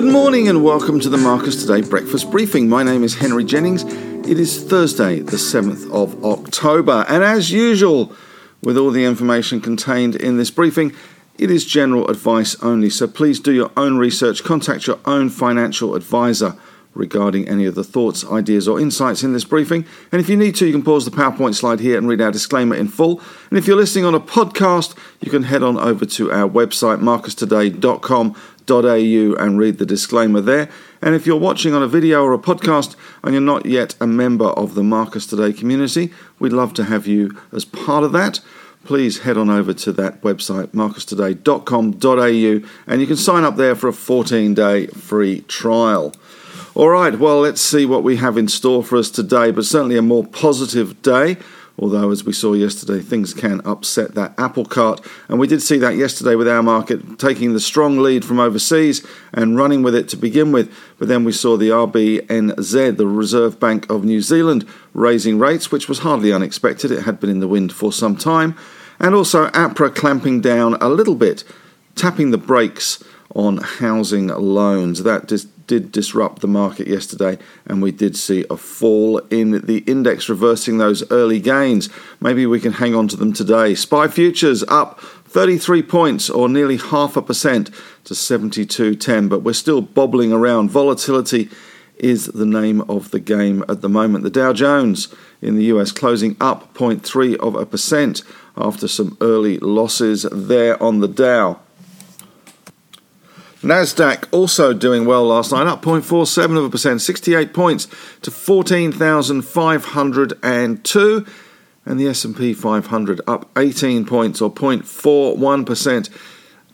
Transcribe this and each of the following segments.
Good morning and welcome to the Marcus Today Breakfast Briefing. My name is Henry Jennings. It is Thursday, the 7th of October, and as usual, with all the information contained in this briefing, it is general advice only. So please do your own research, contact your own financial advisor regarding any of the thoughts, ideas, or insights in this briefing. And if you need to, you can pause the PowerPoint slide here and read our disclaimer in full. And if you're listening on a podcast, you can head on over to our website, marcustoday.com.au, and read the disclaimer there. And if you're watching on a video or a podcast and you're not yet a member of the Marcus Today community, we'd love to have you as part of that please head on over to that website, marcustoday.com.au, and you can sign up there for a 14 day free trial. All right, well, let's see what we have in store for us today, but certainly a more positive day. Although, as we saw yesterday, things can upset that apple cart. And we did see that yesterday with our market taking the strong lead from overseas and running with it to begin with. But then we saw the RBNZ, the Reserve Bank of New Zealand, raising rates, which was hardly unexpected. It had been in the wind for some time. And also APRA clamping down a little bit, tapping the brakes on housing loans. That just did disrupt the market yesterday, and we did see a fall in the index, reversing those early gains. Maybe we can hang on to them today. SPI futures up 33 points, or nearly half a percent, to 72.10, but we're still bobbling around. Volatility is the name of the game at the moment. The Dow Jones in the US closing up 0.3 of a percent after some early losses there on the Dow. Nasdaq also doing well last night, up 0.47 of a percent, 68 points to 14,502, and the S&P 500 up 18 points or 0.41 percent,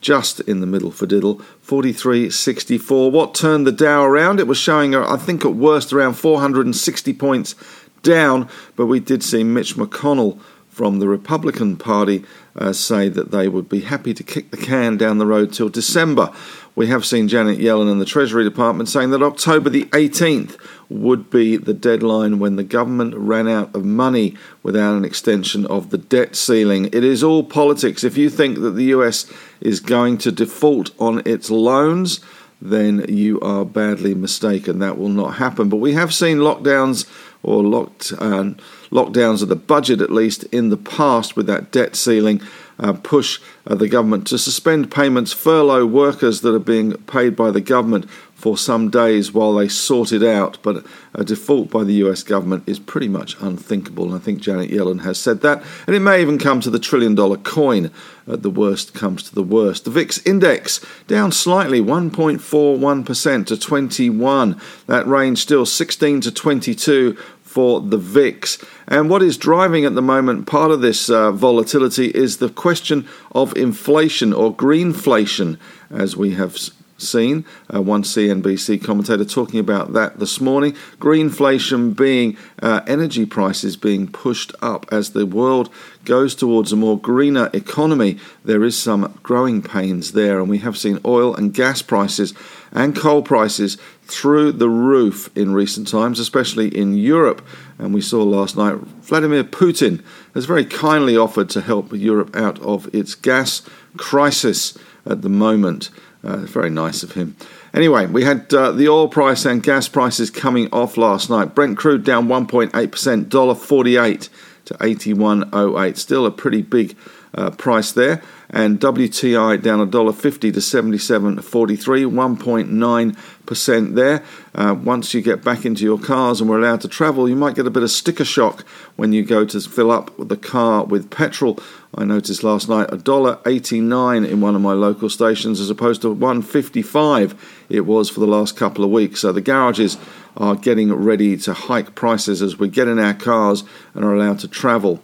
just in the middle for diddle, 43.64. What turned the Dow around? It was showing, uh, I think, at worst around 460 points down, but we did see Mitch McConnell from the Republican Party uh, say that they would be happy to kick the can down the road till December. We have seen Janet Yellen and the Treasury Department saying that October the 18th would be the deadline when the government ran out of money without an extension of the debt ceiling. It is all politics. If you think that the US is going to default on its loans, then you are badly mistaken. That will not happen. But we have seen lockdowns or locked uh, lockdowns of the budget, at least in the past, with that debt ceiling uh, push uh, the government to suspend payments, furlough workers that are being paid by the government for some days while they sort it out. But a default by the US government is pretty much unthinkable. And I think Janet Yellen has said that. And it may even come to the trillion dollar coin at the worst comes to the worst. The VIX index down slightly, 1.41% to 21. That range still 16 to 22 for the VIX. And what is driving at the moment part of this uh, volatility is the question of inflation or greenflation, as we have seen. Uh, one CNBC commentator talking about that this morning. Greenflation being uh, energy prices being pushed up as the world goes towards a more greener economy. There is some growing pains there, and we have seen oil and gas prices and coal prices through the roof in recent times, especially in Europe. And we saw last night Vladimir Putin has very kindly offered to help Europe out of its gas crisis at the moment. Uh, very nice of him. Anyway, we had uh, the oil price and gas prices coming off last night. Brent crude down 1.8%, dollar 48 to 81.08. Still a pretty big uh, price there. And WTI down a dollar fifty to 77.43, 1.9% there. Uh, once you get back into your cars and we're allowed to travel, you might get a bit of sticker shock when you go to fill up the car with petrol. I noticed last night a dollar eighty nine in one of my local stations as opposed to one fifty five it was for the last couple of weeks. So the garages are getting ready to hike prices as we get in our cars and are allowed to travel.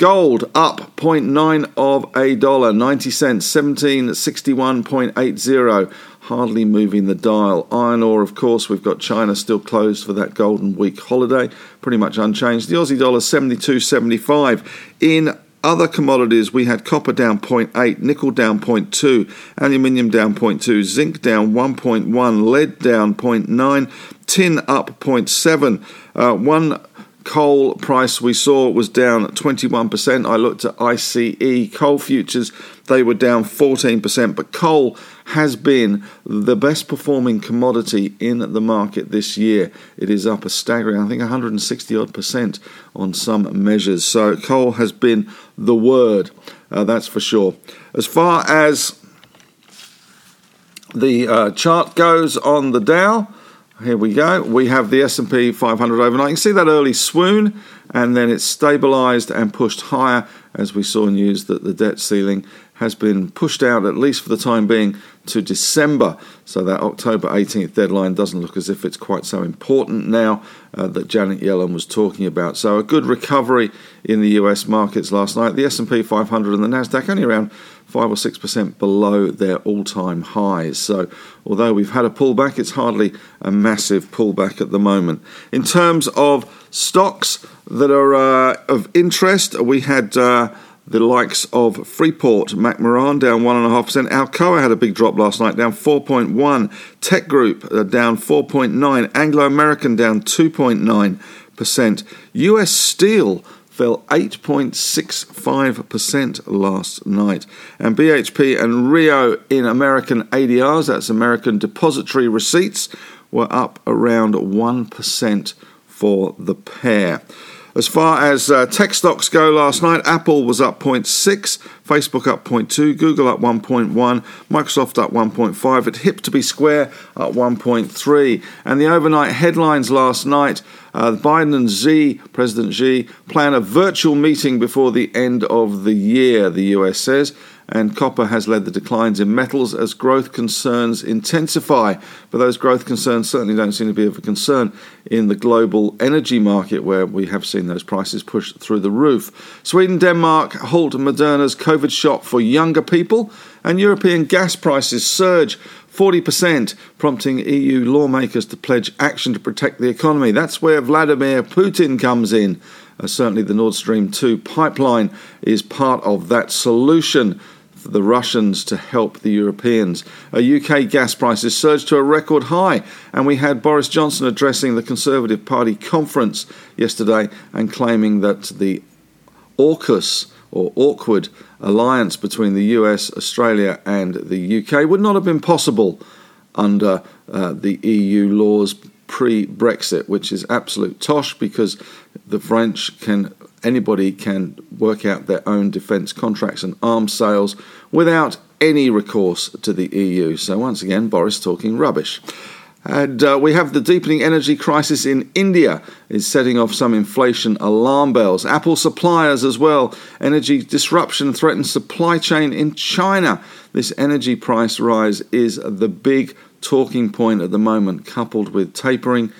Gold up 0.9 of a dollar, 90 cents, 1761.80, hardly moving the dial. Iron ore, of course, we've got China still closed for that Golden Week holiday, pretty much unchanged. The Aussie dollar 72.75. In other commodities, we had copper down 0.8, nickel down 0.2, aluminium down 0.2, zinc down 1.1, lead down 0.9, tin up 0.7. Uh, one coal price we saw was down 21%. I looked at ICE coal futures, they were down 14%, but coal has been the best performing commodity in the market this year. It is up a staggering, I think 160 odd percent on some measures. So coal has been the word, uh, that's for sure. As far as the uh, chart goes on the Dow, here we go. We have the S&P 500 overnight. You can see that early swoon, and then it's stabilised and pushed higher as we saw news that the debt ceiling has been pushed out, at least for the time being, to December. So that October 18th deadline doesn't look as if it's quite so important now uh, that Janet Yellen was talking about. So a good recovery in the US markets last night. The S&P 500 and the Nasdaq only around five or six percent below their all-time highs. So, although we've had a pullback, it's hardly a massive pullback at the moment. In terms of stocks that are uh, of interest, we had. Uh, the likes of Freeport, McMoRan down 1.5%. Alcoa had a big drop last night, down 4.1. Teck Group uh, down 4.9. Anglo American down 2.9%. US Steel fell 8.65% last night. And BHP and Rio in American ADRs, that's American Depository Receipts, were up around 1% for the pair. As far as uh, tech stocks go last night, Apple was up 0.6, Facebook up 0.2, Google up 1.1, Microsoft up 1.5, it hip to be square at 1.3. And the overnight headlines last night uh, Biden and Xi, President Xi, plan a virtual meeting before the end of the year, the US says and copper has led the declines in metals as growth concerns intensify. But those growth concerns certainly don't seem to be of a concern in the global energy market, where we have seen those prices push through the roof. Sweden, Denmark halt Moderna's COVID shot for younger people, and European gas prices surge. 40%, prompting EU lawmakers to pledge action to protect the economy. That's where Vladimir Putin comes in. Uh, certainly, the Nord Stream 2 pipeline is part of that solution for the Russians to help the Europeans. UK gas prices surged to a record high, and we had Boris Johnson addressing the Conservative Party conference yesterday and claiming that the AUKUS or awkward alliance between the US, Australia, and the UK would not have been possible under uh, the EU laws pre Brexit, which is absolute tosh because the French can anybody can work out their own defence contracts and arms sales without any recourse to the EU. So, once again, Boris talking rubbish. And uh, we have the deepening energy crisis in India is setting off some inflation alarm bells. Apple suppliers as well. Energy disruption threatens supply chain in China. This energy price rise is the big talking point at the moment, coupled with tapering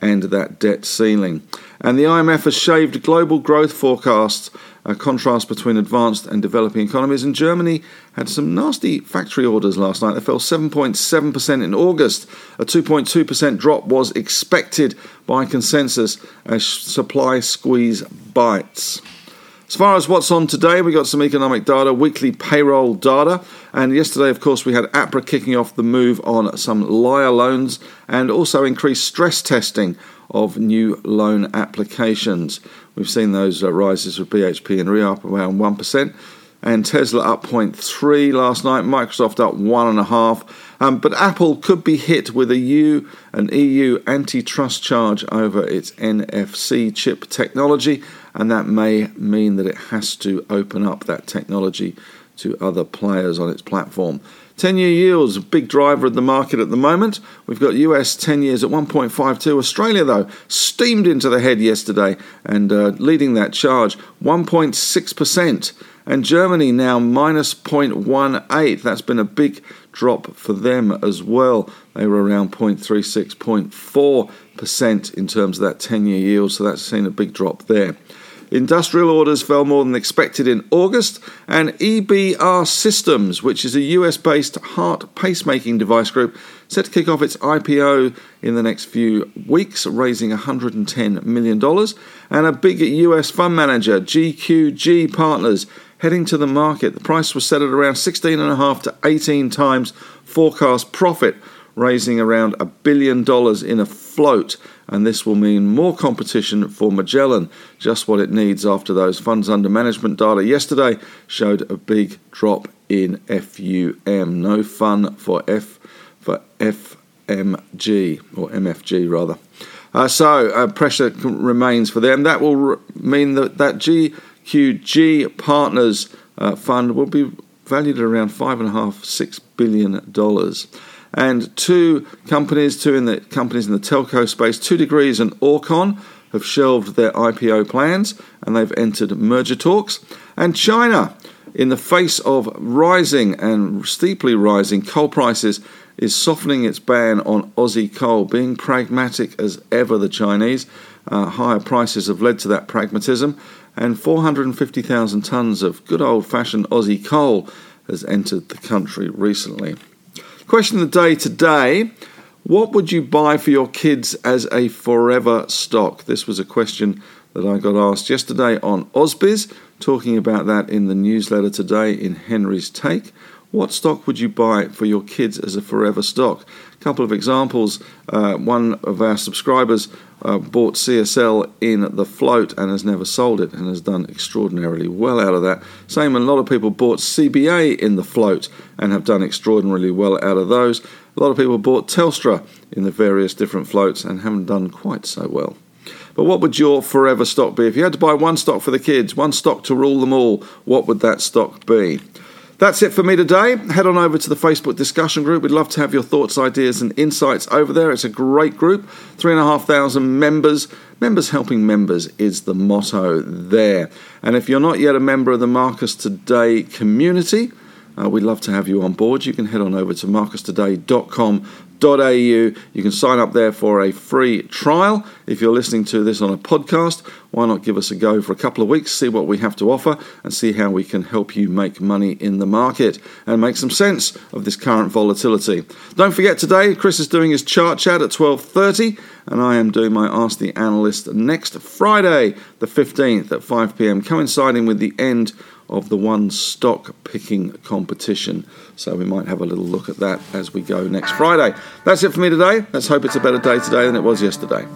and that debt ceiling. And the IMF has shaved global growth forecasts, a contrast between advanced and developing economies. And Germany had some nasty factory orders last night. They fell 7.7% in August. A 2.2% drop was expected by consensus as supply squeeze bites. As far as what's on today, we got some economic data, weekly payroll data, and yesterday, of course, we had APRA kicking off the move on some liar loans and also increased stress testing of new loan applications. We've seen those rises with BHP and Rio up around 1%, and Tesla up 0.3 last night, Microsoft up 1.5. Um, but Apple could be hit with a U, an EU antitrust charge over its NFC chip technology and that may mean that it has to open up that technology to other players on its platform. 10 year yields, a big driver of the market at the moment. We've got US 10 years at 1.52. Australia, though, steamed into the head yesterday and uh, leading that charge 1.6%. And Germany now minus 0.18. That's been a big drop for them as well. They were around 0.36, 0.4% in terms of that 10 year yield. So that's seen a big drop there. Industrial orders fell more than expected in August, and EBR Systems, which is a US based heart pacemaking device group, set to kick off its IPO in the next few weeks, raising $110 million. And a big US fund manager, GQG Partners, heading to the market. The price was set at around 16.5 to 18 times forecast profit raising around a billion dollars in a float, and this will mean more competition for Magellan, just what it needs after those funds under management data yesterday showed a big drop in FUM. No fun for F for FMG or MFG rather. Uh, so uh, pressure remains for them. That will mean that that GQG Partners uh, fund will be valued at around five and a half, six billion dollars. And two companies, two in the companies in the telco space, Two Degrees and Orcon, have shelved their IPO plans and they've entered merger talks. And China, in the face of rising and steeply rising coal prices, is softening its ban on Aussie coal, being pragmatic as ever, the Chinese. Uh, higher prices have led to that pragmatism, and 450,000 tonnes of good old fashioned Aussie coal has entered the country recently. Question of the day today What would you buy for your kids as a forever stock? This was a question that I got asked yesterday on Ausbiz, talking about that in the newsletter today in Henry's Take. What stock would you buy for your kids as a forever stock? A couple of examples. Uh, one of our subscribers uh, bought CSL in the float and has never sold it and has done extraordinarily well out of that. Same, a lot of people bought CBA in the float and have done extraordinarily well out of those. A lot of people bought Telstra in the various different floats and haven't done quite so well. But what would your forever stock be? If you had to buy one stock for the kids, one stock to rule them all, what would that stock be? That's it for me today. Head on over to the Facebook discussion group. We'd love to have your thoughts, ideas, and insights over there. It's a great group. Three and a half thousand members. Members helping members is the motto there. And if you're not yet a member of the Marcus Today community, uh, we'd love to have you on board. You can head on over to marcustoday.com au. You can sign up there for a free trial. If you're listening to this on a podcast, why not give us a go for a couple of weeks, see what we have to offer, and see how we can help you make money in the market and make some sense of this current volatility. Don't forget today, Chris is doing his chart chat at 12:30, and I am doing my Ask the Analyst next Friday, the 15th at 5 p.m., coinciding with the end of the one stock picking competition. So we might have a little look at that as we go next Friday. That's it for me today. Let's hope it's a better day today than it was yesterday.